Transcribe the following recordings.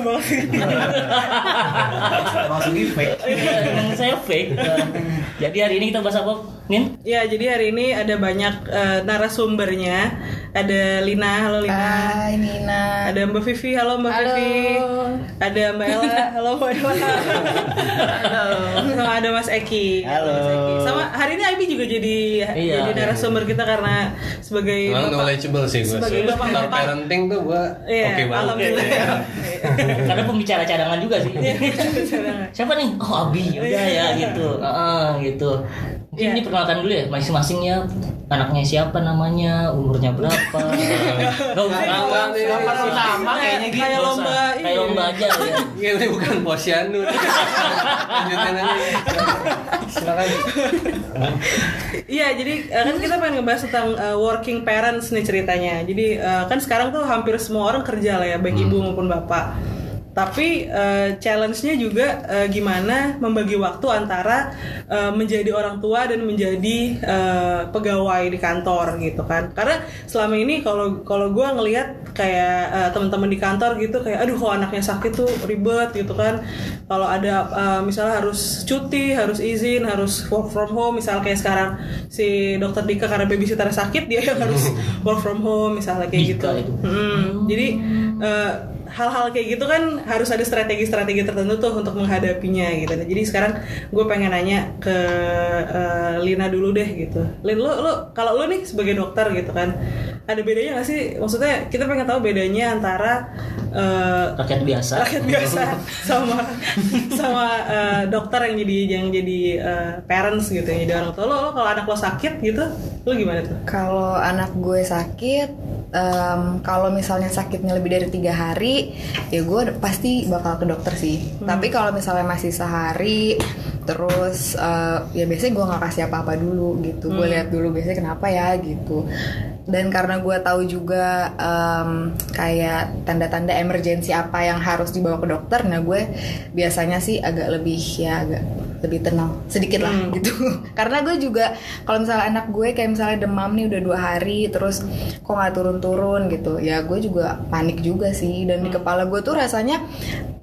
Palsu banget. Maksudnya fake. Emang saya fake. Jadi hari ini kita bahas apa, Nin? Ya, jadi hari ini ada banyak eh, narasumbernya. Ada Lina, halo Lina. Hai Nina. Ada Mbak Vivi, halo Mbak Halo. Vivi. Ada Mbak Ella, halo Mbak Ella. halo. Sama ada Mas Eki. Halo. Mas Eki. Sama hari ini Aibi juga jadi Iya. jadi narasumber kita karena sebagai Emang bapak- knowledgeable sih gue. Sebagai bapak-bapak. Parenting tuh gue Iya, oke banget. alhamdulillah. Karena pembicara cadangan juga sih. Iya. Siapa nih? Oh Abi, udah ya gitu. Ah, gitu. Iya. ini perkenalkan dulu ya masing-masingnya anaknya siapa namanya, umurnya berapa. Gak usah. Enggak, nih. Kapan pertama kayaknya gitu. Kayak lomba Kayak lomba aja ya. Iya, Ini bukan posyandu. Lanjutin aja. Silakan. Iya, jadi eh, kan kita pengen ngebahas tentang eh, working parents nih ceritanya. Jadi eh, kan sekarang tuh hampir semua orang kerja lah ya, baik ibu maupun bapak. Tapi eh, challenge-nya juga eh, gimana membagi waktu antara eh, menjadi orang tua dan menjadi eh, pegawai di kantor gitu kan. Karena selama ini kalau kalau gue ngelihat kayak eh, teman-teman di kantor gitu kayak aduh kalau anaknya sakit tuh ribet gitu kan. Kalau ada eh, misalnya harus cuti, harus izin, harus work from home, misal kayak sekarang si dokter Dika karena babysitter sakit dia yang harus work from home misalnya kayak Dika gitu. itu. Mm, Jadi eh, hal-hal kayak gitu kan harus ada strategi-strategi tertentu tuh untuk menghadapinya gitu. Nah, jadi sekarang gue pengen nanya ke eh, Lina dulu deh gitu. Lin, lo, lo kalau lo nih sebagai dokter gitu kan, ada bedanya gak sih? Maksudnya kita pengen tahu bedanya antara eh, Rakyat biasa. rakyat biasa sama sama eh, dokter yang jadi yang jadi eh, parents gitu yang jadi orang tua lo, lo kalau anak lo sakit gitu lo gimana tuh Kalau anak gue sakit, em, kalau misalnya sakitnya lebih dari tiga hari, ya gue pasti bakal ke dokter sih. Tapi kalau misalnya masih sehari, terus eh, ya biasanya gue nggak kasih apa-apa dulu gitu. Gue lihat dulu biasanya kenapa ya gitu. Dan karena gue tahu juga em, kayak tanda-tanda emergensi apa yang harus dibawa ke dokter, nah gue biasanya sih agak lebih ya agak lebih tenang. Sedikit lah gitu. Karena gue juga kalau misalnya anak gue kayak misalnya demam nih udah dua hari terus kok nggak turun-turun gitu ya gue juga panik juga sih. Dan di kepala gue tuh rasanya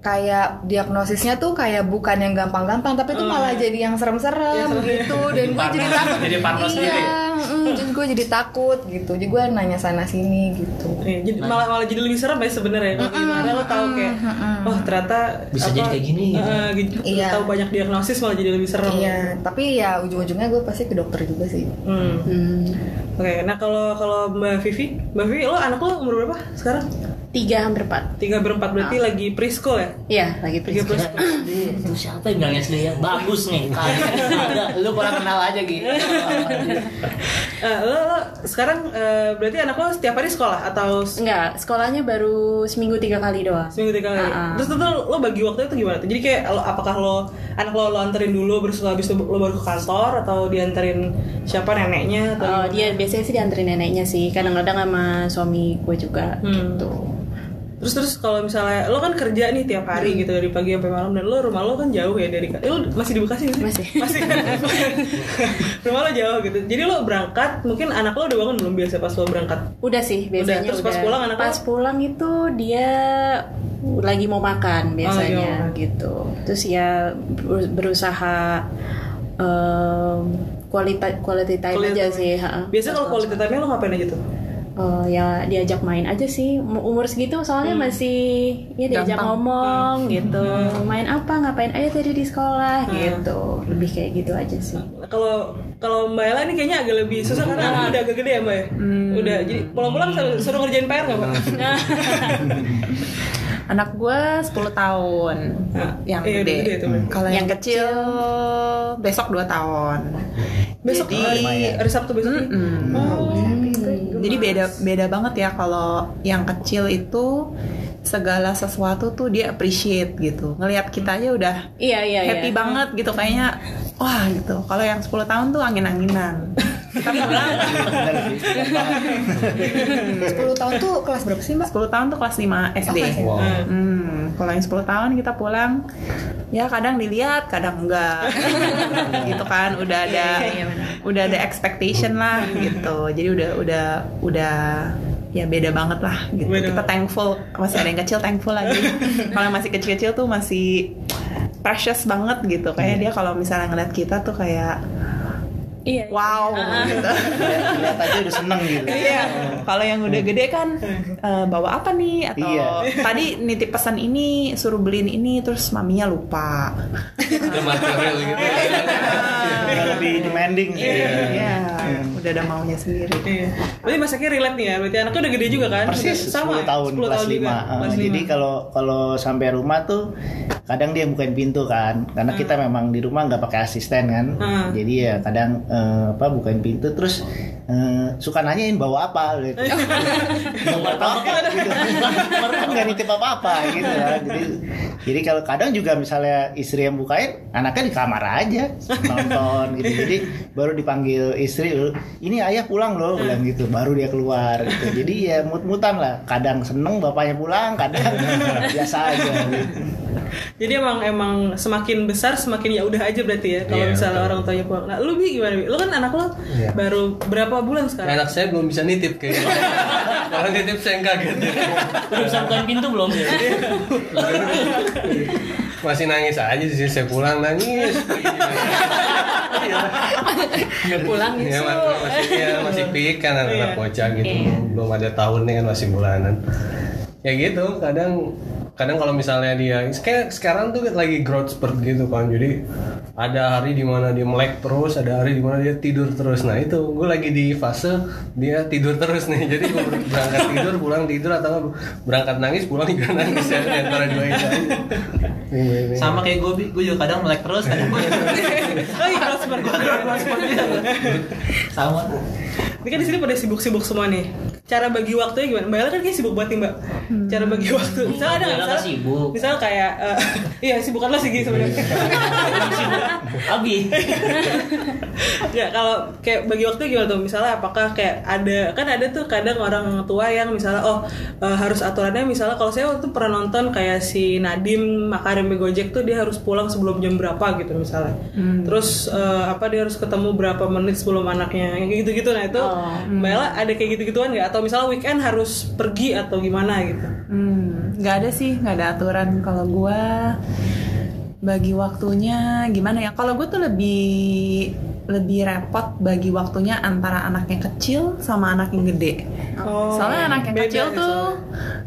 kayak diagnosisnya tuh kayak bukan yang gampang-gampang tapi tuh malah jadi yang serem-serem gitu. Dan gue jadi takut. Jadi parno sendiri. iya mm, jadi gue jadi takut gitu. Jadi gue nanya sana sini gitu. Eh, jadi malah malah jadi lebih serem ya sebenarnya. Kalau gimana lo tahu kayak oh ternyata Bisa jadi kayak gini, gitu. eh, gitu. Iya. tahu banyak diagnosis malah jadi lebih serem. Iya tapi ya ujung-ujungnya gue pasti ke dokter juga sih. Hmm. oke nah kalau kalau mbak Vivi mbak Vivi lo anak lo umur berapa sekarang Tiga hampir empat. tiga berempat berarti lagi preschool ya Iya, lagi preschool. preschool Itu siapa yang bilangnya SD ya? Bagus nih. Ada. Lu kurang kenal aja gitu. Eh, lo, lo sekarang eh, berarti anak lo setiap hari sekolah atau Enggak, sekolahnya baru seminggu tiga kali doang. seminggu tiga kali. Ah, ah. Terus tuh lo bagi waktu itu gimana tuh? Jadi kayak lo, apakah lo anak lo lo anterin dulu terus lo habis itu lo baru ke kantor atau dianterin siapa neneknya atau Oh, dia biasanya sih dianterin neneknya sih. Kadang-kadang sama suami gue juga Hmm. gitu. Terus terus kalau misalnya lo kan kerja nih tiap hari gitu dari pagi sampai malam dan lo rumah lo kan jauh ya dari eh, lo masih di Bekasi sih? Masih. masih kan? rumah lo jauh gitu. Jadi lo berangkat mungkin anak lo udah bangun belum biasa pas lo berangkat? Udah sih biasanya. terus pas pulang anak Pas lo? pulang itu dia lagi mau makan biasanya mau makan. gitu. Terus ya ber- berusaha em, quality quality time Quality aja time. sih. Biasa kalau quality time lo ngapain aja tuh? Eh, ya diajak main aja sih Um- umur segitu soalnya masih ya diajak Gampang. ngomong gitu main apa ngapain aja tadi di sekolah gitu lebih kayak gitu aja sih Kalau kalau Mbak Ella ini kayaknya agak lebih susah karena anaknya udah agak gede ya Mbak ya? Udah, jadi pulang-pulang suruh, ngerjain PR nggak Mbak? Anak gue 10 tahun Nah, yang iya, gede. gede Mbak. Kalau yang kecil besok 2 tahun. Besok Jadi- hari, hari Sabtu besok nih? Mm-mm. Oh, Jadi beda beda banget ya kalau yang kecil itu segala sesuatu tuh dia appreciate gitu. Ngelihat kita aja udah iya iya happy iya. banget gitu kayaknya wah gitu. Kalau yang 10 tahun tuh angin-anginan. Kita pulang 10 tahun tuh kelas berapa sih mbak? 10 tahun tuh kelas 5 SD. Wow. Hmm, kalau yang 10 tahun kita pulang ya kadang dilihat, kadang enggak. gitu kan, udah ada Iya, iya, benar. udah ada expectation lah gitu. Jadi udah udah udah ya beda banget lah gitu Beda. kita thankful masih ada yang kecil thankful lagi kalau masih kecil-kecil tuh masih precious banget gitu kayak dia kalau misalnya ngeliat kita tuh kayak Iya. wow gitu Lihat lihat aja udah seneng gitu. Iya, kalau yang udah gede kan eh, bawa apa nih atau Iya. tadi nitip pesan ini suruh beliin ini terus maminya lupa. Udah material gitu. Udah lebih demanding sih. Iya, udah ada maunya sendiri. Iya. Berarti Mas Zaki relate nih ya. Berarti anaknya udah gede juga kan? Persis sama 10 tahun 10 kelas tahun 5. juga. Eh, Kelas jadi lima. kalau kalau sampai rumah tuh kadang dia bukain pintu kan. Karena kita memang di rumah nggak pakai asisten kan. Hmm. Jadi ya kadang eh, apa bukain pintu terus eh, suka nanyain bawa apa gitu. apa gitu. Kan nggak nitip apa-apa gitu kan. Jadi jadi kalau kadang juga misalnya istri yang bukain, anaknya di kamar aja nonton gitu. Jadi baru dipanggil istri, ini ayah pulang loh, bilang gitu. Baru dia keluar gitu. Jadi ya mut-mutan lah. Kadang seneng bapaknya pulang, kadang biasa aja gitu. Jadi emang emang semakin besar semakin ya udah aja berarti ya kalau Iya, misalnya betul. orang tuanya pulang. Nah, lu bi gimana? Bi? Lu kan anak lu Iya. baru berapa bulan sekarang? Anak saya belum bisa nitip kayaknya. Kalau nitip saya kaget. Udah bisa bukain pintu belum sih? Masih nangis aja sini saya pulang nangis. Pulang Ya, gitu. ma- masih ya, masih pik kan anak-anak Iya. bocah gitu. Iya. Belum ada tahunnya kan masih bulanan. Ya gitu, kadang kadang kalau misalnya dia kayak sekarang tuh lagi growth spurt gitu kan jadi ada hari di mana dia melek terus ada hari di mana dia tidur terus nah itu gue lagi di fase dia tidur terus nih jadi gue berangkat tidur pulang tidur atau berangkat nangis pulang juga nangis ya antara dua itu Sama kayak gue, gue juga kadang melek terus, kadang gue Oh iya, growth spurt. sama. Ini kan di sini pada sibuk-sibuk semua nih. Cara bagi waktunya gimana? Mbak Ella kan kayak sibuk banget nih Mbak. Cara bagi waktu. Misalnya ada nggak? Misalnya, sibuk. misalnya kayak, eh, iya sibukan lo sih sebenarnya. Abi. ya kalau kayak bagi waktu gimana tuh? Misalnya apakah kayak ada kan ada tuh kadang orang tua yang misalnya oh eh, harus aturannya misalnya kalau saya waktu itu pernah nonton kayak si Nadim Makarim Gojek tuh dia harus pulang sebelum jam berapa gitu misalnya. Terus eh, apa dia harus ketemu berapa menit sebelum anaknya yang kayak gitu-gitu nah itu Mbak Ella ada kayak gitu-gituan nggak atau misalnya weekend harus pergi atau gimana gitu? Hmm, nggak ada sih, nggak ada aturan. Kalau gua bagi waktunya gimana ya? Kalau gue tuh lebih lebih repot bagi waktunya antara anaknya kecil sama anak yang gede. Oh, Soalnya anak yang kecil ya tuh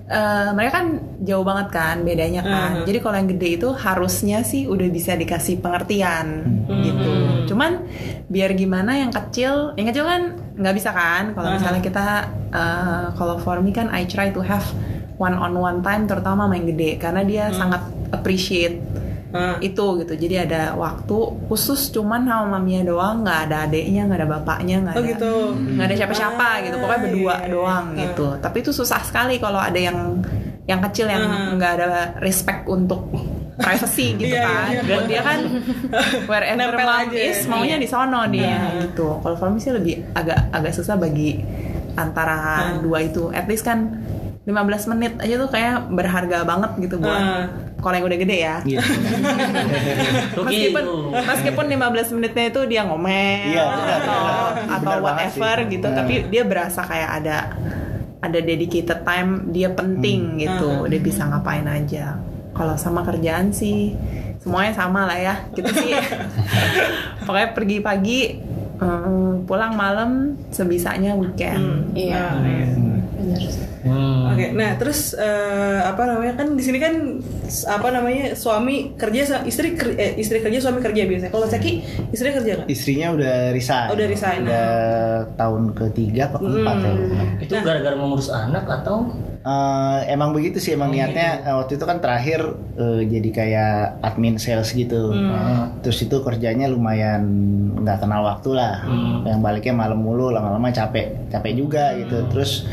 eh, mereka kan jauh banget kan bedanya kan. Hmm. Jadi kalau yang gede itu harusnya sih udah bisa dikasih pengertian Hmm. gitu. Cuman biar gimana yang kecil, yang kecil kan nggak bisa kan. Kalau Hmm. misalnya kita eh, kalau for me kan I try to have one on one time terutama yang gede karena dia Hmm. sangat appreciate Ah. itu gitu. Jadi ada waktu khusus cuman sama maminya doang, nggak ada adeknya, nggak ada bapaknya, nggak Oh ada gitu. nggak ada siapa-siapa Ah, gitu pokoknya berdua iya. doang gitu tapi itu susah sekali kalau ada yang yang kecil yang nggak ada respect untuk privacy gitu Iya, kan iya. buat dia kan wherever mom aja. is maunya di sono dia Ah. gitu kalau for me sih lebih agak agak susah bagi antara Ah. dua itu at least kan 15 menit aja tuh kayak berharga banget gitu buat Ah. kalau yang udah gede ya Iya. Rugi meskipun meskipun 15 menitnya itu dia ngomel Iya, atau atau whatever gitu Nah. tapi dia berasa kayak ada ada dedicated time dia penting Hmm. gitu dia bisa ngapain aja kalau sama kerjaan sih semuanya sama lah ya kita sih pokoknya pergi pagi mm, pulang malam sebisanya weekend Iya. Ah, iya. Benar. Hmm. Oke, nah terus eh, apa namanya kan di sini kan apa namanya suami kerja istri ker- eh, istri kerja suami kerja biasanya. Kalau Saki istri kerja kan? Istrinya udah resign. Oh, udah resign. Udah tahun ketiga atau keempat ya. Itu gara-gara mengurus anak atau Eh, emang begitu sih emang niatnya eh, waktu itu kan terakhir eh, jadi kayak admin sales gitu. Terus itu kerjanya lumayan nggak kenal waktu lah. Yang baliknya malam mulu lama-lama capek capek juga gitu. Terus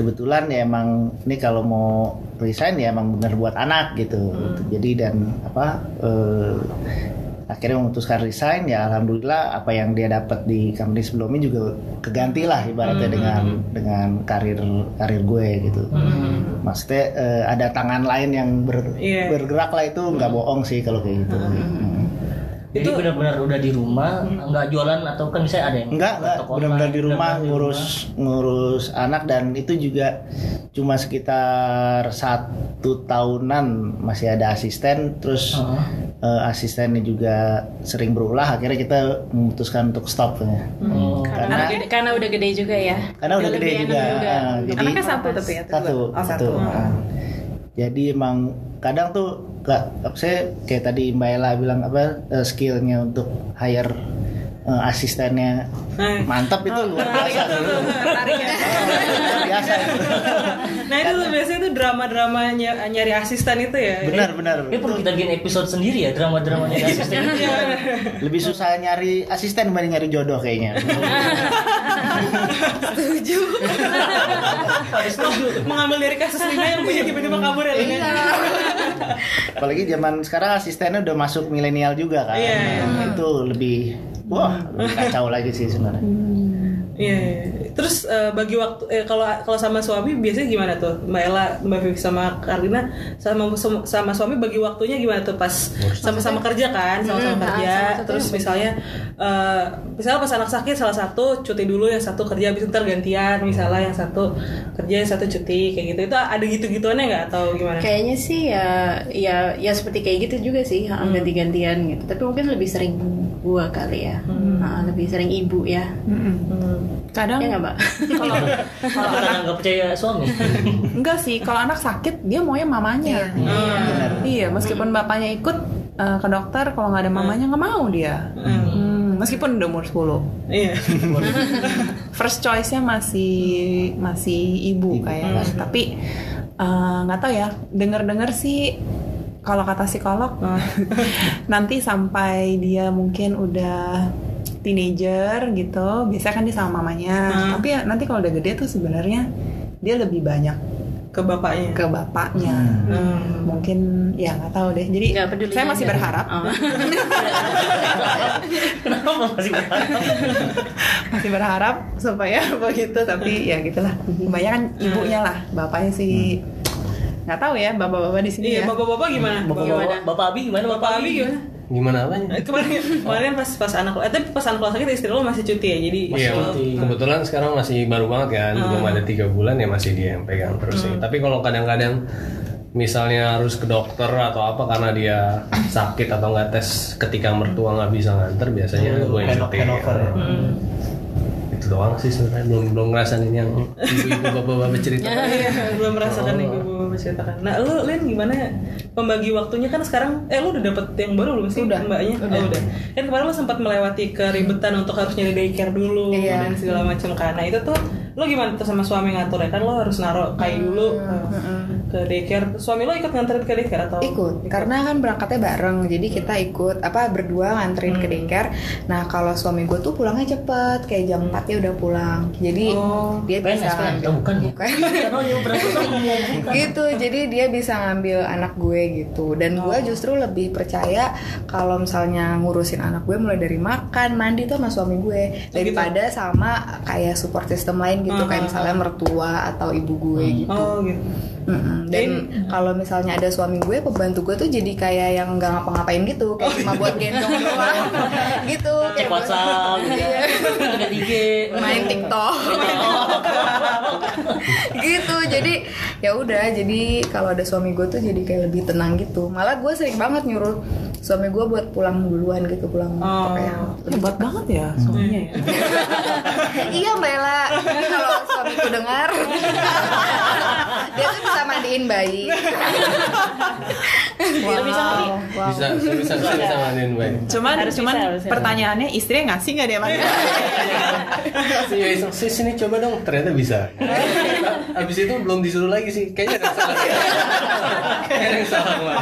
kebetulan ya emang ini kalau mau resign ya emang bener buat anak gitu. Jadi dan apa eh, akhirnya memutuskan resign ya alhamdulillah apa yang dia dapat di company sebelumnya juga keganti lah ibaratnya dengan dengan karir karir gue gitu. Maksudnya eh, ada tangan lain yang ber- Iya. bergerak lah itu nggak bohong sih kalau kayak gitu. Hmm. Jadi Itu- benar-benar udah di rumah, nggak jualan atau kan misalnya ada yang Enggak, enggak. Benar-benar di rumah benar-benar di ngurus ngurus anak dan itu juga cuma sekitar satu tahunan masih ada asisten. Terus Heeh. eh, asistennya juga sering berulah. Akhirnya kita memutuskan untuk stop ya. Oh. Karena, Karena- gede- karena udah gede juga ya. Karena udah gede juga. ah, untuk jadi Anaknya satu tapi ya? satu, Oh, satu. ah. Jadi emang kadang tuh kak, saya kayak tadi Mbak Ella bilang apa eh, skillnya untuk hire eh, asistennya Nah, mantap itu luar biasa. Luar biasa itu. nah itu tuh biasanya tuh drama-drama ny- nyari asisten itu ya. Benar benar. Ini perlu kita bikin episode sendiri ya drama-dramanya di asisten itu. Iya. Lebih susah nyari asisten dibanding nyari jodoh kayaknya. Mengambil dari kasus Lina yang punya tiba-tiba kabur ya Lina. Apalagi zaman sekarang asistennya udah masuk milenial juga kan. Iya, iya. Nah, Itu lebih wah lebih kacau lagi sih sebenarnya. Iya. iya. Terus eh, bagi waktu eh, kalau kalau sama suami biasanya gimana tuh Mbak Ella, Mbak Vivi sama Karina sama sama suami bagi waktunya gimana tuh pas sama-sama kerja kan, sama-sama kerja. Terus misalnya eh, misalnya pas anak sakit salah satu cuti dulu yang satu kerja habis ntar gantian misalnya yang satu kerja yang satu cuti kayak gitu. Itu ada gitu-gituannya nggak atau gimana? Kayaknya sih ya ya ya seperti kayak gitu juga sih ha, ganti-gantian gitu. Tapi mungkin lebih sering gua kali ya. Ha, lebih sering ibu ya. Hmm. Kadang Ya nggak, Mbak? kalau kalau Karena anak nggak percaya suami. enggak sih, kalau anak sakit dia maunya mamanya. Iya, meskipun bapaknya ikut eh, ke dokter, kalau nggak ada mamanya nggak mau dia. Hmm, meskipun udah umur 10 Iya. First choice-nya masih masih ibu kayaknya. Tapi eh, nggak tahu ya, denger-dengar sih kalau kata psikolog nanti sampai dia mungkin udah teenager gitu, biasanya kan dia sama mamanya. Tapi ya, nanti kalau udah gede tuh sebenarnya dia lebih banyak Ke bapaknya. ke bapaknya. Hmm. Mungkin ya nggak tahu deh. Jadi Nggak peduli saya masih aja. berharap, Oh. Masih berharap? masih berharap supaya begitu. Tapi ya gitulah. Kebanyakan ibunya lah, bapaknya sih nggak tahu ya bapak-bapak di sini Iya, ya. bapak-bapak gimana? Bapak, Bapak Abi gimana? Bapak Abi gimana? Gimana apanya? Eh, kemarin kemarin pas pas anak lo, eh, tapi pas anak lo sakit istri lo masih cuti ya, jadi Iya, lo- kebetulan sekarang masih baru banget kan, belum ada tiga bulan ya masih dia yang pegang terus sih. Tapi kalau kadang-kadang misalnya harus ke dokter atau apa karena dia sakit atau nggak tes ketika mertua nggak bisa nganter biasanya gue yang cuti. handover ya. Itu doang sih sebenarnya belum belum ngerasain yang ibu-ibu bapak-bapak cerita. Iya, belum merasakan nih gue menceritakan. Nah, lu Lin gimana pembagi waktunya kan sekarang eh lu udah dapet yang baru belum sih Udah. mbaknya? Udah. Oh, udah. Kan kemarin lu sempat melewati keribetan untuk harus nyari daycare dulu Iya. dan segala macam. Nah, itu tuh lu gimana tuh sama suami ngatur ya kan lo harus naruh kayu dulu ke, ke daycare. Suami lo ikut nganterin ke daycare atau? ikut karena kan berangkatnya bareng. Jadi kita ikut apa berdua nganterin ke daycare. Nah kalau suami gue tuh pulangnya cepet kayak jam 4 nya udah pulang. Jadi Oh, dia PNS bisa kan? Oh, bukan ya? Bukan. Karena yang pernah ketemu bukan. gitu jadi dia bisa ngambil anak gue gitu. Dan gue justru lebih percaya kalau misalnya ngurusin anak gue mulai dari makan mandi tuh sama suami gue daripada sama kayak support system lain gitu kayak misalnya mertua atau ibu gue gitu Oh, gitu. Mm-mm. Dan kalau misalnya ada suami gue, pembantu gue tuh jadi kayak yang nggak ngapa-ngapain gitu, kayak cuma buat gendong doang, gitu. Cek kayak buat- WhatsApp, gitu. Iya. lihat IG, main TikTok, gitu. Jadi ya udah, jadi kalau ada suami gue tuh jadi kayak lebih tenang gitu. Malah gue sering banget nyuruh suami gue buat pulang duluan gitu, pulang Oh. kayak Hebat banget ya suaminya ya. iya Mbak Ella, kalau suamiku dengar, dia tuh bisa mandiin bayi. Lo bisa ngerti? Bisa, bisa, saya bisa mandiin baik. Cuman Harus cuman bisa, harus bisa. pertanyaannya istrinya ngasih nggak dia mandi? Iya, "Sis, sini coba dong, ternyata bisa. Abis itu belum disuruh lagi sih, kayaknya ada yang salah. Kayaknya ada salah.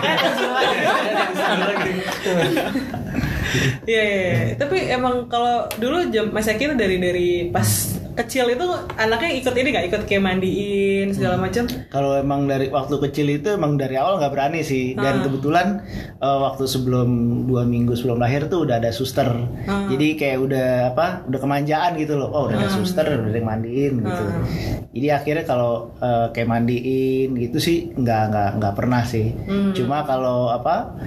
Iya, iya, iya. Tapi emang kalau dulu jam masa kita dari dari pas kecil itu anaknya ikut ini nggak ikut kayak mandiin segala macam Kalau emang dari waktu kecil itu emang dari awal nggak berani sih. Dan kebetulan eh, waktu sebelum dua minggu sebelum lahir tuh udah ada suster. Jadi kayak udah apa? Udah kemanjaan gitu loh. Oh udah ada suster, udah ada mandiin gitu. Jadi akhirnya kalau eh, kayak mandiin gitu sih nggak nggak nggak pernah sih. Cuma kalau apa?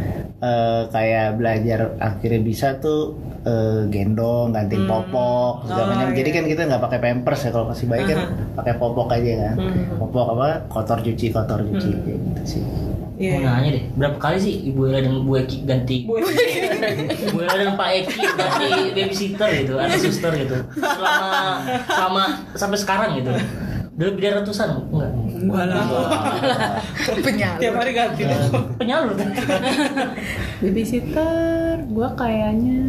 eh, kayak belajar akhirnya bisa tuh eh, gendong, gantiin popok, segala macam. Jadi kan kita nggak pakai pampers ya kalau kasih bayi kan pakai popok aja kan. Popok apa? Kotor cuci, kotor cuci kayak gitu sih. Iya. Mau nanya deh, berapa kali sih Ibu Ella dan Bu Eki ganti Ibu Ella dan Pak Eki ganti babysitter gitu, atau suster gitu Selama, selama sampai sekarang gitu Udah lebih dari ratusan? Enggak Penyalur. tiap hari ganti Penyalur kan? Babysitter, gue kayaknya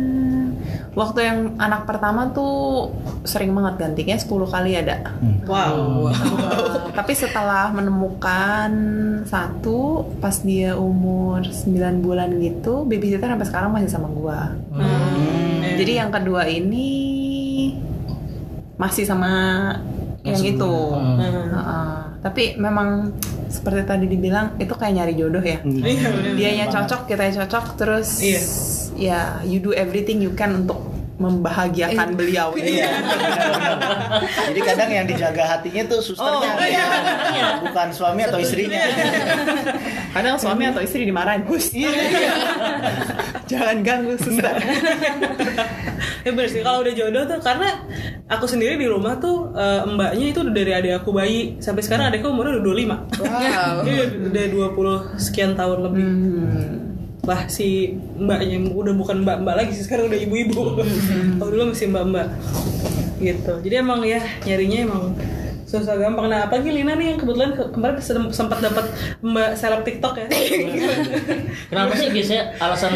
waktu yang anak pertama tuh sering banget gantinya 10 kali ada. wow Uh, tapi setelah menemukan satu pas dia umur 9 bulan gitu, babysitter sampai sekarang masih sama gua. Jadi yang kedua ini masih sama yang, itu. Heeh. tapi memang seperti tadi dibilang itu kayak nyari jodoh ya. iya bener. Dianya cocok, kita cocok, terus Iya. Ya you do everything you can untuk membahagiakan beliau. Jadi kadang yang dijaga hatinya tuh susternya, bukan suami atau istrinya. Kadang suami atau istri dimarahin, Hus, jangan ganggu suster. ya bener sih kalau udah jodoh tuh karena aku sendiri di rumah tuh eh, mbaknya itu udah dari adik aku bayi. Sampai sekarang adikku umurnya udah 25 Wow. Dia udah 20 sekian tahun lebih lah si mbaknya udah bukan mbak-mbak lagi sih sekarang udah ibu-ibu. Kalau dulu masih mbak-mbak. Gitu. Jadi emang ya nyarinya emang susah gampang. Nah apalagi Lina nih yang kebetulan ke- kemarin sempat dapat mbak seleb TikTok ya. Kenapa sih biasanya alasan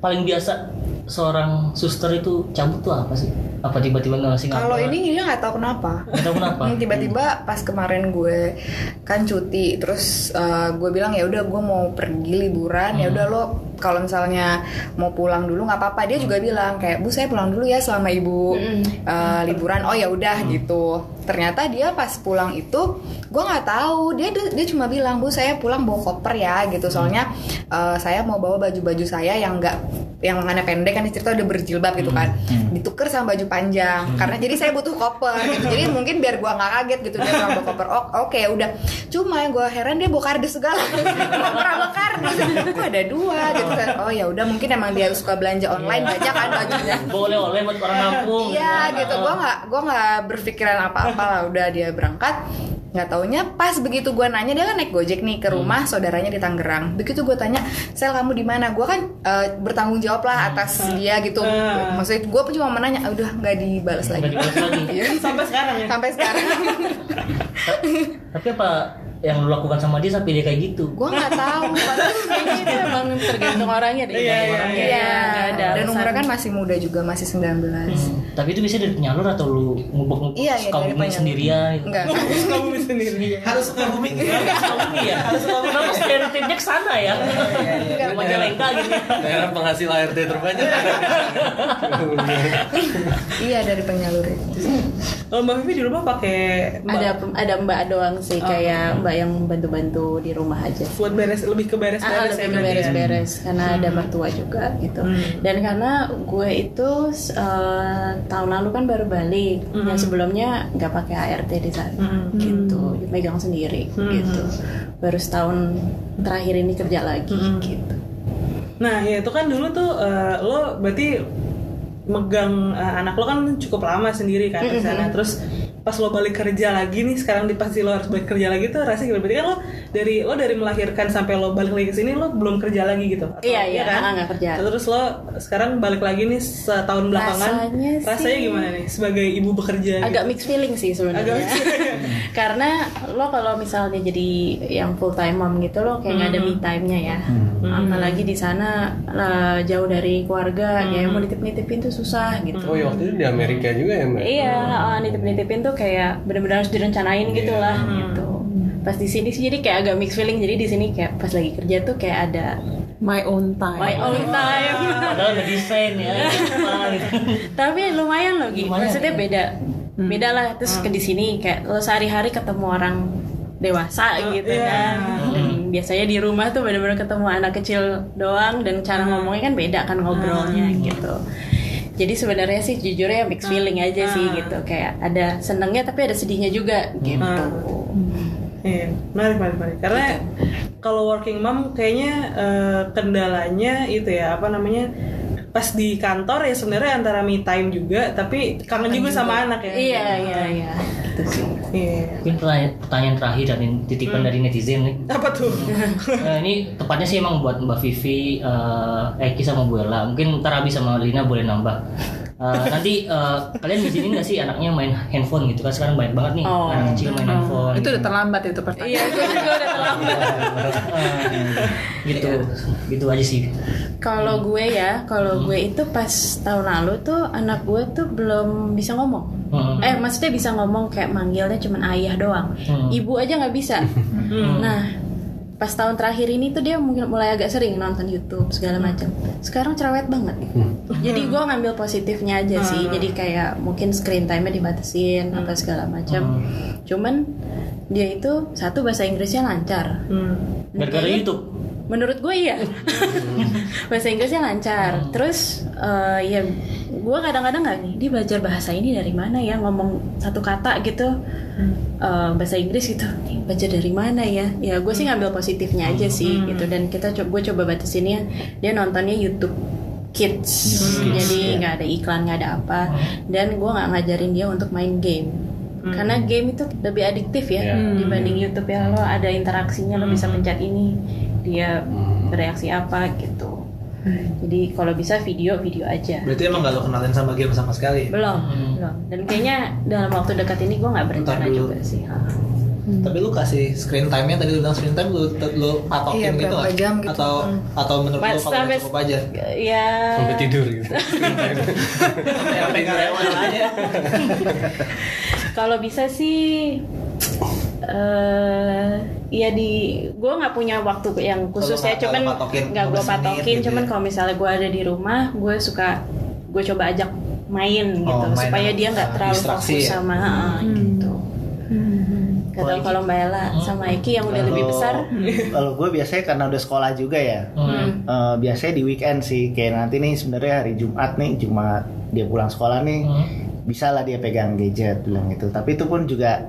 paling biasa seorang suster itu cabut tuh apa sih? Apa tiba-tiba nggak ngasih Kalau ini dia nggak tahu kenapa. Nggak tahu kenapa. Hmm, tiba-tiba pas kemarin gue kan cuti terus uh, gue bilang ya udah gue mau pergi liburan. Ya udah lo kalau misalnya mau pulang dulu nggak apa-apa. Dia juga bilang kayak bu saya pulang dulu ya selama ibu uh, liburan. Oh ya udah gitu ternyata dia pas pulang itu gue nggak tahu. Dia dia cuma bilang bu saya pulang bawa koper ya gitu. Soalnya uh, saya mau bawa baju-baju saya yang nggak yang lengannya pendek kan cerita udah berjilbab gitu kan. Ditukar sama baju panjang. Karena jadi saya butuh koper gitu. Jadi mungkin biar gua nggak kaget gitu dia bawa koper. Oh, oke udah. Cuma yang gua heran dia bawa kardus segala. Koper sama kardus. Kok ada dua gitu kan. Oh ya udah mungkin emang dia suka belanja online banyak kan bajunya. Boleh oleh buat orang kampung. Iya gitu, gue nggak gue nggak berpikiran apa-apa lah. Udah dia berangkat, nggak taunya pas begitu gue nanya dia kan naik gojek nih ke rumah saudaranya di Tangerang. Begitu gue tanya, sel kamu di mana? Gue kan eh, bertanggung jawab lah atas dia gitu. Maksudnya gue cuma mau nanya, "Ah, udah nggak dibalas lagi. dibalas lagi. Iya. sampai sekarang ya Sampai sekarang Tapi apa yang lu lakukan sama dia sampai dia kayak gitu? gue nggak tahu. Kayaknya itu emang tergantung orangnya deh. Iya, iya, Orangnya. Iya. Ada Dan umurnya kan masih muda juga, masih 19 Tapi itu biasanya dari penyalur atau lu ngubek-ngubek Iya, iya, suka bumi sendirian gitu? Enggak. kamu sendiri Harus suka bumi ya. Bumi ya? Kenapa stereotipnya ke sana ya? Majalengka gitu. Daerah penghasil ART terbanyak. Iya dari penyalur itu. Kalau mbak Vivi di rumah pakai ada ada mbak doang sih kayak mbak yang bantu-bantu di rumah aja buat beres lebih ke Ah, beres-beres lebih ya ke berarti ya? beres-beres karena ada mertua juga gitu. Dan karena gue itu eh, tahun lalu kan baru balik yang sebelumnya nggak pakai ART di sana gitu. Megang sendiri gitu. Baru setahun terakhir ini kerja lagi gitu. Nah, ya itu kan dulu tuh eh, lo berarti megang eh, anak lo kan cukup lama sendiri kan di sana. Terus pas lo balik kerja lagi nih, sekarang di pasti lo harus balik kerja lagi tuh rasanya gimana? Berarti kan lo dari lo dari melahirkan sampai lo balik lagi ke sini lo belum kerja lagi gitu. Atau- Iya, iya, kan? ah, nggak kerja. Terus lo sekarang balik lagi nih setahun belakangan. Rasanya sih- rasanya gimana nih sebagai ibu bekerja? agak gitu? mixed feeling sih Agak sebenarnya karena lo kalau misalnya jadi yang full time mom gitu lo kayak nggak ada me time nya ya apalagi di sana lah, jauh dari keluarga kayak mau nitip nitipin tuh susah gitu Oh ya waktu itu di Amerika juga ya mbak? iya uh, nitip nitipin tuh kayak bener-bener harus direncanain gitu lah gitu. Pas di sini sih jadi kayak agak mixed feeling. Jadi di sini kayak pas lagi kerja tuh kayak ada My own time. my own time. Padahal udah desain ya. gitu. tapi lumayan loh gitu Lumayan, maksudnya ya. beda. Beda lah terus ke di sini kayak lo sehari-hari ketemu orang dewasa gitu iya. kan. Dan biasanya di rumah tuh bener-bener ketemu anak kecil doang dan cara ngomongnya kan beda kan ngobrolnya gitu jadi sebenarnya sih jujurnya mixed feeling aja sih gitu. Kayak ada senengnya tapi ada sedihnya juga gitu. Iya, menarik, menarik, menarik. Karena kalau working mom kayaknya eh, kendalanya itu ya apa namanya pas di kantor ya sebenarnya antara me time juga, tapi kangen juga sama anak ya. iya iya iya gitu sih Iya. Mungkin pertanyaan, pertanyaan terakhir dan titipan dari netizen nih. Apa tuh? Nah, ini tepatnya sih emang buat Mbak Vivi, eh, Eki sama Bu Ella. Mungkin ntar Abi sama Lina boleh nambah. Eh, nanti eh, kalian ngizinin nggak sih anaknya main handphone gitu kan sekarang banyak banget nih Oh. anak kecil main handphone. Itu gitu. udah terlambat itu pertanyaan. iya gue juga udah terlambat gitu, gitu aja sih. kalau gue ya kalau gue itu pas tahun lalu tuh anak gue tuh belum bisa ngomong Hmm. eh maksudnya bisa ngomong kayak manggilnya cuman ayah doang Hmm. ibu aja nggak bisa nah pas tahun terakhir ini tuh dia mungkin mulai agak sering nonton YouTube segala macam. Sekarang cerewet banget. Jadi gue ngambil positifnya aja sih. Jadi kayak mungkin screen time-nya dibatasin apa segala macam. Cuman dia itu satu bahasa Inggrisnya lancar. Hmm. Gara-gara YouTube. Menurut gue iya. Bahasa Inggrisnya lancar. Terus eh, ya gue kadang-kadang nggak nih Dia belajar bahasa ini dari mana ya? Ngomong satu kata gitu. Eh, Bahasa Inggris gitu. "Nih, Belajar dari mana ya? Ya gue sih ngambil positifnya aja sih gitu. Dan kita co- gue coba batasinnya Dia nontonnya YouTube Kids. Jadi nggak ada iklan nggak ada apa. Dan gue nggak ngajarin dia untuk main game. Karena game itu lebih adiktif ya Ya. dibanding YouTube ya. Lo ada interaksinya lo bisa pencet ini dia bereaksi apa gitu jadi kalau bisa video video aja Berarti emang gak lo kenalin sama game sama sekali. belum belum dan kayaknya dalam waktu dekat ini gue nggak berencana juga sih Ha. Tapi lu kasih screen time-nya tadi lu bilang screen time lu lu patokin Iya, gitu nggak? jam gitu. Atau atau menurut Pas lu kalau sampai- cukup aja? ya Sampai tidur gitu. Sampai nggak lewat aja. kalau bisa sih eh ya di gue nggak punya waktu yang khusus ya cuman nggak gue 15 menit patokin gitu cuman ya. kalau misalnya gue ada di rumah gue suka gue coba ajak main gitu Oh, main supaya dia nggak terlalu fokus ya? sama ah, gitu Gak tau kalau Mbak Ella sama Eki yang udah lebih Kalau- besar Kalau gue biasanya karena udah sekolah juga ya. Hmm. eh, biasanya di weekend sih kayak nanti nih sebenarnya hari Jumat nih Jumat dia pulang sekolah nih Hmm. bisa lah dia pegang gadget bilang gitu tapi itu pun juga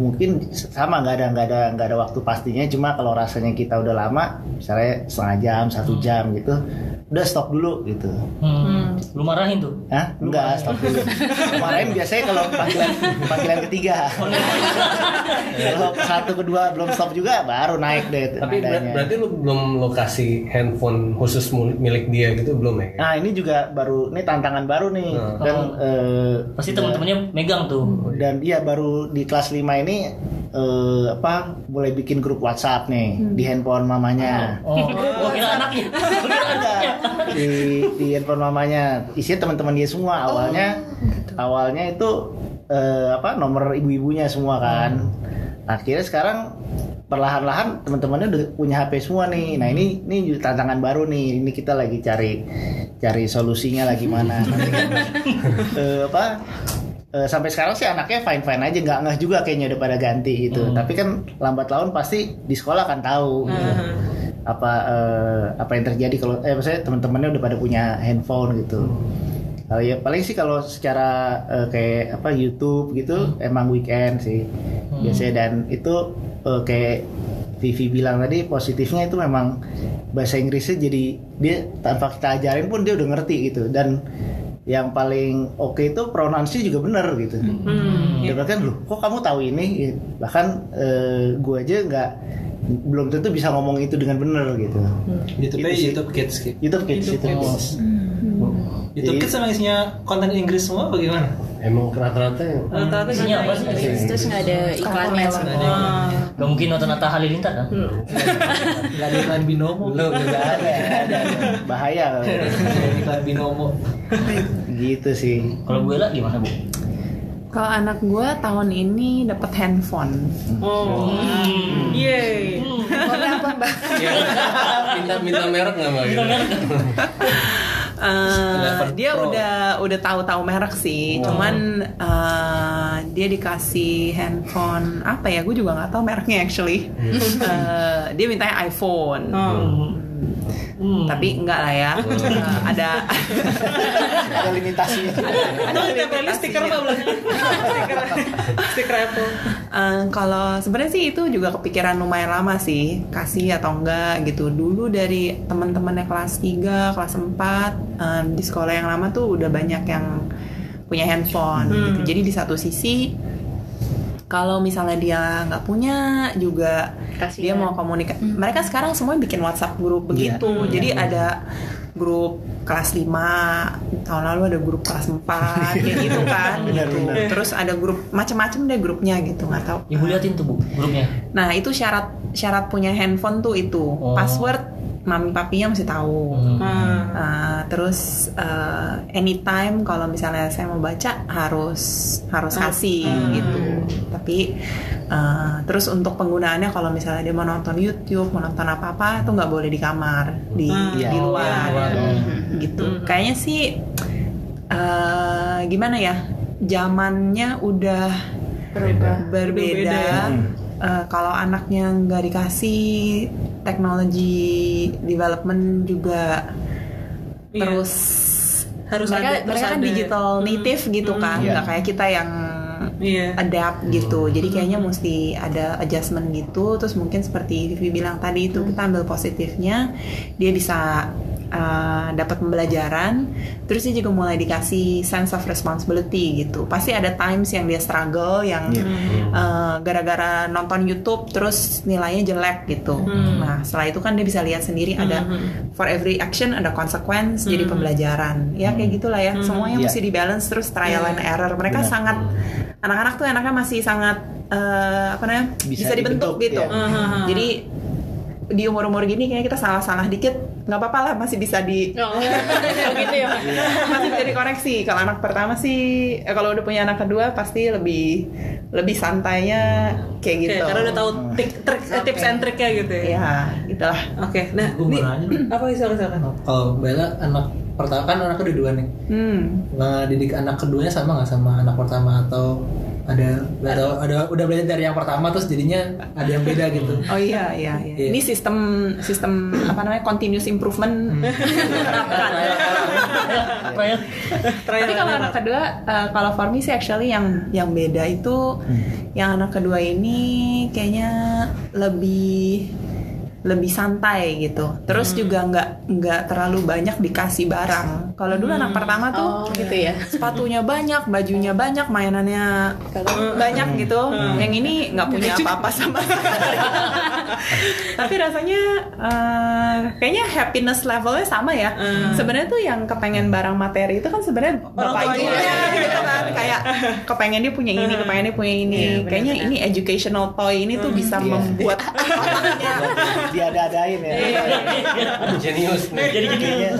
mungkin sama nggak ada nggak ada nggak ada waktu pastinya cuma kalau rasanya kita udah lama misalnya setengah jam satu jam gitu udah stop dulu gitu Hmm. Lu marahin tuh. Hah? Enggak, stop dulu. Kemarin biasanya kalau panggilan panggilan ketiga. kalau satu kedua belum stop juga baru naik deh Tapi nadanya. berarti lu belum lokasi handphone khusus milik dia gitu belum ya? Nah ini juga baru, ini tantangan baru nih Hmm. dan eh, Pasti teman-temannya megang tuh. dan dia baru di kelas 5 ini eh, apa mulai bikin grup WhatsApp nih di handphone mamanya. Oh, gua kira anaknya. Gua kira anaknya. di di handphone mamanya. Isinya teman-teman dia semua. Awalnya awalnya itu eh, apa nomor ibu-ibunya semua kan. Akhirnya sekarang perlahan-lahan teman-temannya udah punya HP semua nih. Nah ini ini juga tantangan baru nih. Ini kita lagi cari cari solusinya lagi mana kan, eh, apa eh, sampai sekarang sih anaknya fine fine aja nggak ngeh juga kayaknya udah pada ganti gitu. Tapi kan lambat laun pasti di sekolah kan tahu gitu. Apa eh, apa yang terjadi kalau eh maksudnya teman-temannya udah pada punya handphone gitu. Kalau ya paling sih kalau secara eh, kayak apa YouTube gitu emang weekend sih. Biasanya dan itu eh, kayak Vivi bilang tadi positifnya itu memang bahasa Inggrisnya jadi dia tanpa kita ajarin pun dia udah ngerti gitu. Dan yang paling oke itu pronounce juga bener gitu. Dia bahkan loh kok kamu tahu ini bahkan eh, gue aja nggak belum tentu bisa ngomong itu dengan bener gitu. YouTube Itu. YouTube Kids gitu. YouTube Kids, YouTube YouTube Kids. Kids. YouTube Jadi- Kids sama isinya konten Inggris semua bagaimana? Emang rata-rata yang Rata-rata Isinya apa sih? Terus nggak ada iklannya Ah. Gak mungkin nonton Atta Halilintar kan? Gak ada iklan binomo. Belum juga ada. Bahaya kalau iklan binomo. gitu sih. Kalau gue lah gimana bu? Kalau anak gue tahun ini dapat handphone. Oh. Yeay. Pokoknya apa mbak? minta minta merek nggak mbak? 11 dia Pro. udah udah tahu-tahu merek sih, cuman eh, dia dikasih handphone apa ya? Gue juga nggak tahu mereknya actually. Eh, dia mintanya iPhone. Hmm. Tapi enggak lah ya. Eh, ada Ada limitasinya. Atau ditempelin stiker mbak belakang stiker stiker Apple Eh, kalau sebenarnya sih itu juga kepikiran lumayan lama sih kasih atau enggak gitu. Dulu dari teman-temannya kelas 3, kelas 4 eh, di sekolah yang lama tuh udah banyak yang punya handphone gitu. Jadi di satu sisi kalau misalnya dia nggak punya juga Kasihan. dia mau komunikasi. Mereka sekarang semua bikin WhatsApp grup begitu. Jadi ada grup kelas 5 tahun lalu ada grup kelas 4 kayak gitu kan gitu. Terus ada grup macam-macam deh grupnya gitu nggak tahu. Ibu liatin tuh bu grupnya. Nah itu syarat syarat punya handphone tuh itu Oh. password mami papinya mesti tahu. Hmm. Uh, terus uh, anytime kalau misalnya saya mau baca harus harus kasih gitu. Tapi uh, terus untuk penggunaannya kalau misalnya dia mau nonton YouTube, mau nonton apa apa itu nggak boleh di kamar, di Iya. di luar luar. gitu. Kayaknya sih uh, gimana ya? Zamannya udah berubah berbeda. Eh, kalau anaknya nggak dikasih teknologi development juga Iya. terus Harus mereka ada- mereka kan ada. digital native gitu kan, Iya. nggak kayak kita yang Iya. adapt gitu. Jadi kayaknya mesti ada adjustment gitu. Terus mungkin seperti Vivi bilang tadi itu kita ambil positifnya, dia bisa uh, dapat pembelajaran. Terus dia juga mulai dikasih sense of responsibility gitu. Pasti ada times yang dia struggle, yang uh, gara-gara nonton YouTube terus nilainya jelek gitu. Nah setelah itu kan dia bisa lihat sendiri ada for every action ada consequence jadi pembelajaran. Ya kayak gitulah ya. Semuanya Iya. mesti di balance terus trial and error. Mereka Benar. sangat anak-anak tuh anaknya masih sangat eh, apa namanya bisa, Bisa dibentuk, dibentuk, gitu. ya. Jadi di umur-umur gini kayaknya kita salah-salah dikit nggak apa-apa lah masih bisa di oh gitu ya masih bisa dikoreksi. Kalau anak pertama sih eh, kalau udah punya anak kedua pasti lebih lebih santainya kayak Oke, gitu. karena udah tahu tik- trik, eh, tips and triknya gitu ya. Ya, gitulah. Oke, nah Gua mau ini nanya apa sih silakan silakan. Kalau Bella anak pertama kan anak kedua dua nih. Hmm. Ngedidik anak keduanya sama nggak sama anak pertama atau ada atau ada udah belajar dari yang pertama terus jadinya ada yang beda gitu. Oh iya iya iya. Iya. Ini sistem sistem apa namanya continuous improvement ya? Trial Tapi kalau anak kedua, eh, kalau for me sih actually yang yang beda itu yang anak kedua ini kayaknya lebih lebih santai gitu. Terus juga nggak nggak terlalu banyak dikasih barang. Kalau dulu anak pertama tuh oh gitu ya sepatunya banyak, bajunya banyak, mainannya banyak gitu. Yang ini nggak punya apa-apa sama. Tapi rasanya eh, kayaknya happiness levelnya sama ya. Sebenarnya tuh yang kepengen barang materi itu kan sebenarnya bapak ibunya gitu kan. Kayak kepengen dia punya ini, kepengen dia punya ini. kayaknya ini educational toy ini tuh bisa membuat otaknya Diada-adain ya. Genius nih. Jadi gini. Kayaknya,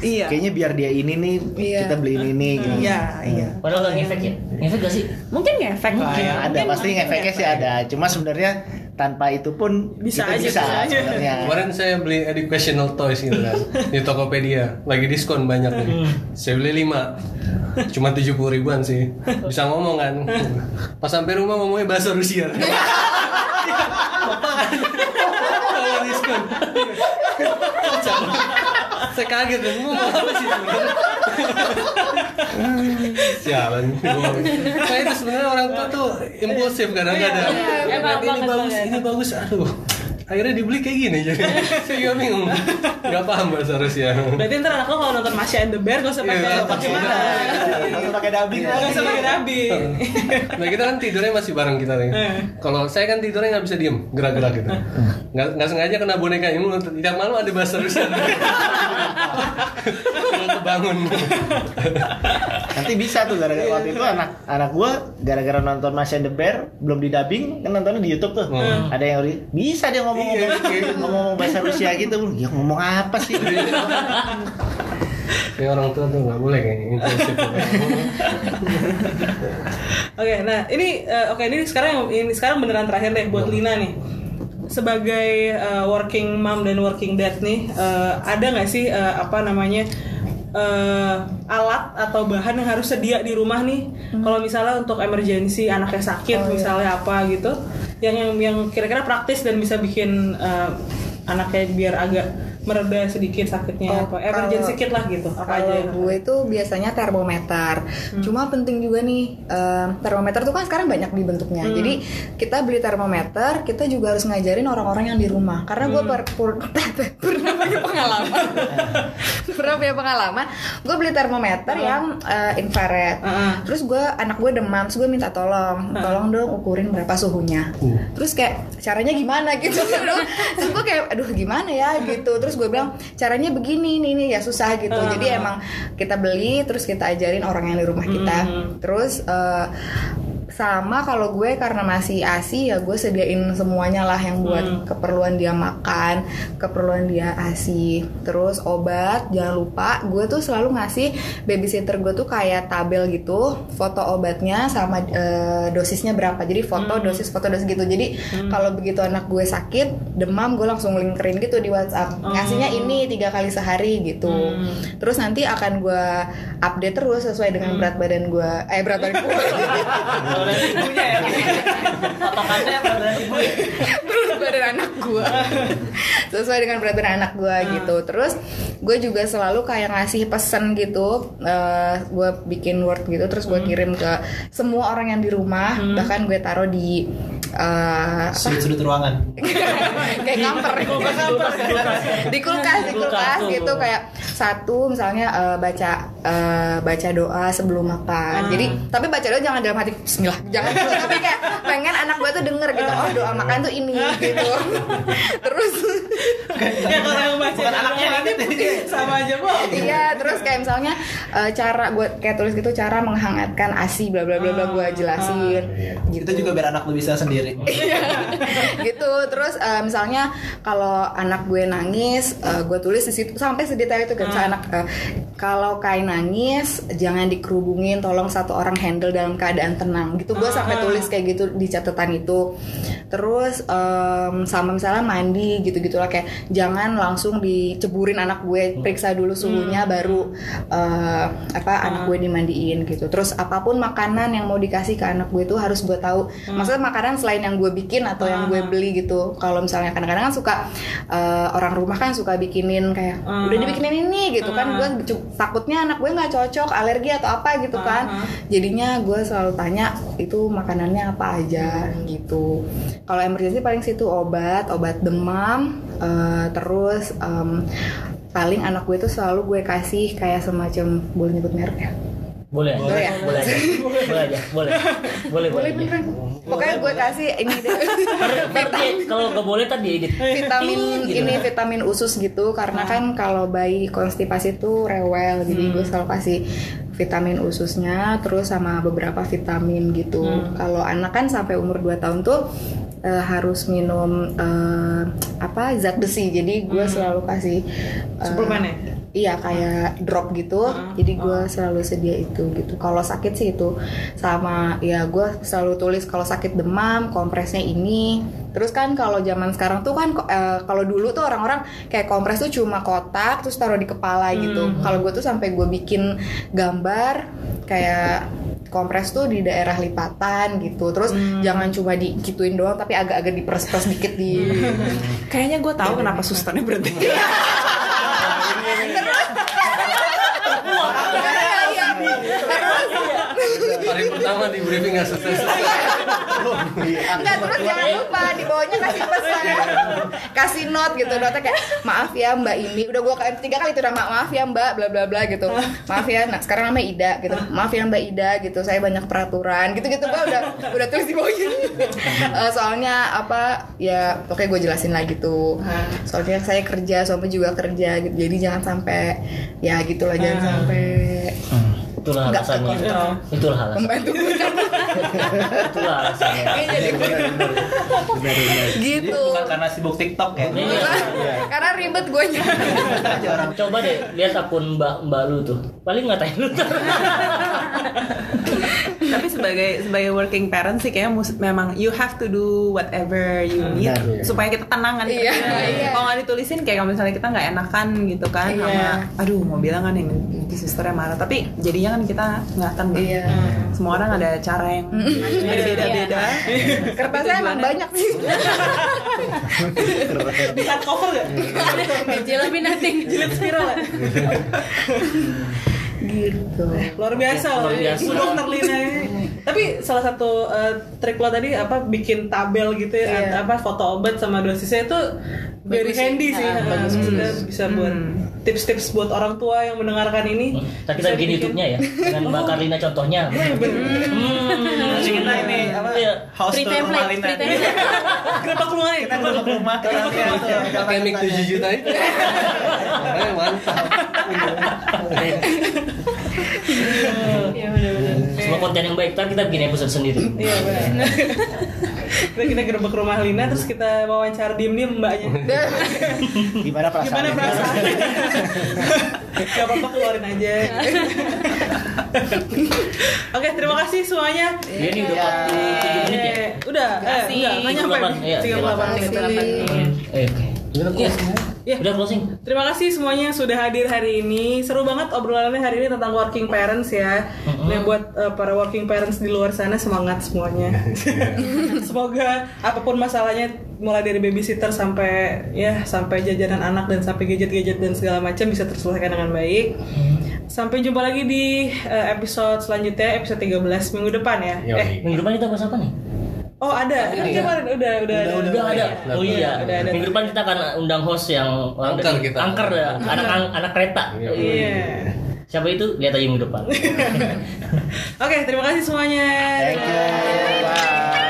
iya. kayaknya biar dia ini nih Iya. kita beliin ini gitu. Iya, iya. Padahal gak ngefek ya? Ngefek gak sih? Mungkin ngefek lah ya. ada Mungkin- pasti ngefeknya sih ada. Cuma sebenarnya tanpa itu pun Bisa kita aja, bisa, bisa aja. sebenarnya. Kemarin saya beli educational toys gitu kan di Tokopedia, lagi diskon banyak nih. Saya beli 5 Cuma 70 ribuan sih. Bisa ngomong kan. Pas sampai rumah ngomongnya bahasa Rusia diskon. Kocak. Saya kaget dan mau apa sih sebenarnya? Sialan. Nah itu sebenarnya orang tua tuh impulsif kadang-kadang. Iya, Lihat ini banget bagus, ini bagus. Aduh. Akhirnya dibeli kayak gini jadi saya juga bingung. Gak paham bahasa Rusia. Berarti ntar anak lo kalau nonton Masya and the Bear gak usah pakai Iya, pakai iya. mana. Langsung pakai dubbing. Gak usah pakai dubbing. Nah kita kan tidurnya masih bareng kita nih. Kalau saya kan tidurnya nggak bisa diem, gerak-gerak gitu. Nggak nggak sengaja kena boneka ini. Tiap malam ada bahasa Rusia. Kebangun. Nanti bisa tuh gara-gara waktu itu anak anak gua gara-gara nonton Masya and the Bear belum di dubbing kan nontonnya di YouTube tuh. Hmm. Ada yang bisa dia ngomong ngomong bahasa Rusia gitu. Ya ngomong apa sih? Ya orang tua tuh nggak boleh kayaknya. Oke, nah ini eh, oke ini sekarang ini sekarang beneran terakhir deh buat Lina nih. Sebagai eh, working mom dan working dad nih, eh, ada nggak sih eh, apa namanya eh, alat atau bahan yang harus sedia di rumah nih. Kalau misalnya untuk emergency anaknya sakit misalnya apa gitu. Yang yang yang kira-kira praktis dan bisa bikin eh, anaknya biar agak mereda sedikit sakitnya Oh, apa emergency kalau- kit lah gitu apa aja Kalau yang gue itu biasanya termometer. Cuma penting juga nih em, termometer tuh kan sekarang banyak dibentuknya. Jadi kita beli termometer, kita juga harus ngajarin orang-orang yang di rumah. Karena gue per, pur- pernah punya pengalaman. pernah punya pengalaman. Gue beli termometer yang eh, infrared. Heeh. Terus gue anak gue demam, terus gue minta tolong, tolong dong ukurin berapa suhunya. Terus kayak caranya gimana gitu. terus gue kayak aduh gimana ya gitu. Terus gue bilang caranya begini nih nih ya susah gitu. Jadi emang kita beli terus kita ajarin orang yang di rumah kita. Terus eh, sama kalau gue karena masih asi ya gue sediain semuanya lah yang buat keperluan dia makan, keperluan dia asi. Terus obat jangan lupa gue tuh selalu ngasih babysitter gue tuh kayak tabel gitu, foto obatnya sama eh, dosisnya berapa. Jadi foto dosis foto dosis gitu. Jadi kalau begitu anak gue sakit demam gue langsung linkerin gitu di WhatsApp. Ngasihnya ini tiga kali sehari gitu. Terus nanti akan gue update terus sesuai dengan berat badan gue. Eh berat badan gue. Dari ibunya ya. Patokannya dari ibu. badan anak gue sesuai dengan berat badan anak gue gitu. Terus gue juga selalu kayak ngasih pesan gitu eh, gue bikin word gitu terus gue kirim ke semua orang yang di rumah. Bahkan gue taruh di eh, Sudut-sudut ruangan. kayak kamper Di kulkas, di kulkas, di kulkas. di kulkas di Di kulkas kulkas tuh. gitu kayak satu misalnya eh, baca eh, baca doa sebelum makan jadi tapi baca doa jangan dalam hati Bismillah jangan gitu tapi kayak pengen anak gue tuh denger gitu oh doa makan tuh ini gitu terus ya kalau yang baca Bukan anaknya nanti ini. sama aja kok iya terus kayak misalnya eh, cara gue kayak tulis gitu cara menghangatkan asi bla bla bla bla gue jelasin gitu Itu juga biar anak lu bisa sendiri. gitu. Terus eh, misalnya kalau anak gue nangis eh, gue tulis di situ sampai sedetail itu kan Misalnya anak eh, kalau kai nangis jangan dikerubungin tolong satu orang handle dalam keadaan tenang. Gitu gue sampai tulis kayak gitu di catatan itu. Terus em, sama misalnya mandi gitu gitulah kayak jangan langsung diceburin anak gue periksa dulu suhunya baru eh, apa anak gue dimandiin gitu. Terus apa pun makanan yang mau dikasih ke anak gue itu harus gue tahu. Maksudnya makanan selain yang gue bikin atau yang gue beli gitu. Kalau misalnya kadang-kadang kan suka eh, orang rumah kan suka bikinin kayak udah dibikinin ini gitu kan. Gue cu- takutnya anak gue nggak cocok alergi atau apa gitu kan. Jadinya gue selalu tanya itu makanannya apa aja? Gitu. Kalau emergency paling situ obat obat demam eh, terus em, paling anak gue tuh selalu gue kasih kayak semacam boleh nyebut merek ya Boleh, Boleh ya? boleh aja, boleh aja, boleh, boleh, boleh. boleh pokoknya gue kasih ini deh. Kalau nggak boleh tadi edit. vitamin Gitu. ini vitamin usus gitu. Karena kan kalau bayi konstipasi tuh rewel jadi gue selalu kasih vitamin ususnya terus sama beberapa vitamin gitu. Kalau anak kan sampai umur 2 tahun tuh eh, harus minum eh, apa zat besi. Jadi gue selalu kasih eh, Suplemen ya? Iya kayak drop gitu, jadi gue selalu sedia itu gitu. Kalau sakit sih itu sama ya gue selalu tulis kalau sakit demam kompresnya ini. Terus kan kalau zaman sekarang tuh kan eh, kalau dulu tuh orang-orang kayak kompres tuh cuma kotak terus taruh di kepala gitu. Kalau gue tuh sampai gue bikin gambar kayak kompres tuh di daerah lipatan gitu. Terus jangan cuma digituin doang tapi agak-agak diperes-peres dikit di Kayaknya gue tahu kenapa susternya berhenti. Hari pertama di briefing nggak selesai. Enggak terus jangan lupa di bawahnya kasih pesan. Kasih note gitu notnya kayak maaf ya mbak ini udah gua kayak tiga kali itu udah "Ma- maaf ya mbak bla bla bla gitu. Maaf ya nah sekarang namanya Ida gitu. Maaf ya mbak Ida gitu. Saya banyak peraturan gitu gitu gua udah udah tulis di bawahnya. Eh, soalnya apa ya oke gue jelasin lagi tuh. Soalnya saya kerja suami juga kerja gitu. Jadi jangan sampai ya gitulah jangan sampai Itulah Nggak alasannya. kekontrol. Itulah alasannya. membantu gue Itulah alasannya. jadi gitu Bukan karena sibuk TikTok ya. Iya. karena ribet gue orang Coba deh lihat akun mbak mbak lu tuh. Paling ngatain lu. Tapi sebagai sebagai working parent sih kayaknya mus- memang you have to do whatever you need Benar. supaya kita tenang kan Iya, iya. kalau nggak ditulisin kayak kalau misalnya kita nggak enakan gitu kan Iya. sama aduh mau bilang kan yang nanti susternya marah tapi jadinya kan kita nggak tenang Iya. semua orang ada cara yang beda-beda Kertasnya emang banyak sih. Di hardcover gak? Angela Binating. Jilid spiral ya? gitu. Luar biasa Luar loh. biasa. Dokter Lina ini. Tapi salah satu eh, trik lo tadi apa bikin tabel gitu ya, Iya. apa foto obat sama dosisnya itu very Bagus handy sih. Ah, Nah, bagus, maksudnya bisa buat tips-tips buat orang tua yang mendengarkan ini. Kita kita Bisa bikin YouTube-nya ya dengan Mbak Karina contohnya. Hmm. kita ini apa Iya. house Free tour rumah template, Lina free nih. template. Kenapa keluar kita dulu ke rumah kita pakai mic 7 juta itu mantap Iya benar-benar. Semua konten yang baik, ntar kita bikin episode sendiri. Iya benar. Kita kita gerbek rumah Lina terus kita wawancara diem-diem mbaknya. Gimana perasaan? Gimana perasaan? Gak apa-apa keluarin aja. Oke, terima kasih semuanya. Dia ini udah 47 menit ya. Eh, Udah, eh, enggak, nggak nyampe. 38, iya, 38, 38. Eh, Oke. Iya. Iya. Udah closing. Terima kasih semuanya yang sudah hadir hari ini. Seru banget obrolannya hari ini tentang working parents ya. Nah, buat eh, para working parents di luar sana semangat semuanya. Semoga apa pun masalahnya mulai dari babysitter sampai ya sampai jajanan anak dan sampai gadget-gadget dan segala macam bisa terselesaikan dengan baik. Sampai jumpa lagi di eh, episode selanjutnya episode 13 minggu depan ya. Yoi. Eh, Minggu depan kita bahas apa nih? Oh ada. Kan kemarin udah udah ada. Udah ada. Oh iya. Udah ada. Minggu depan kita akan undang host yang Angker kita. Angker ya. Anak anak kereta. Iya. Siapa itu? Lihat aja minggu depan. Oke, terima kasih semuanya. Thank you. Bye.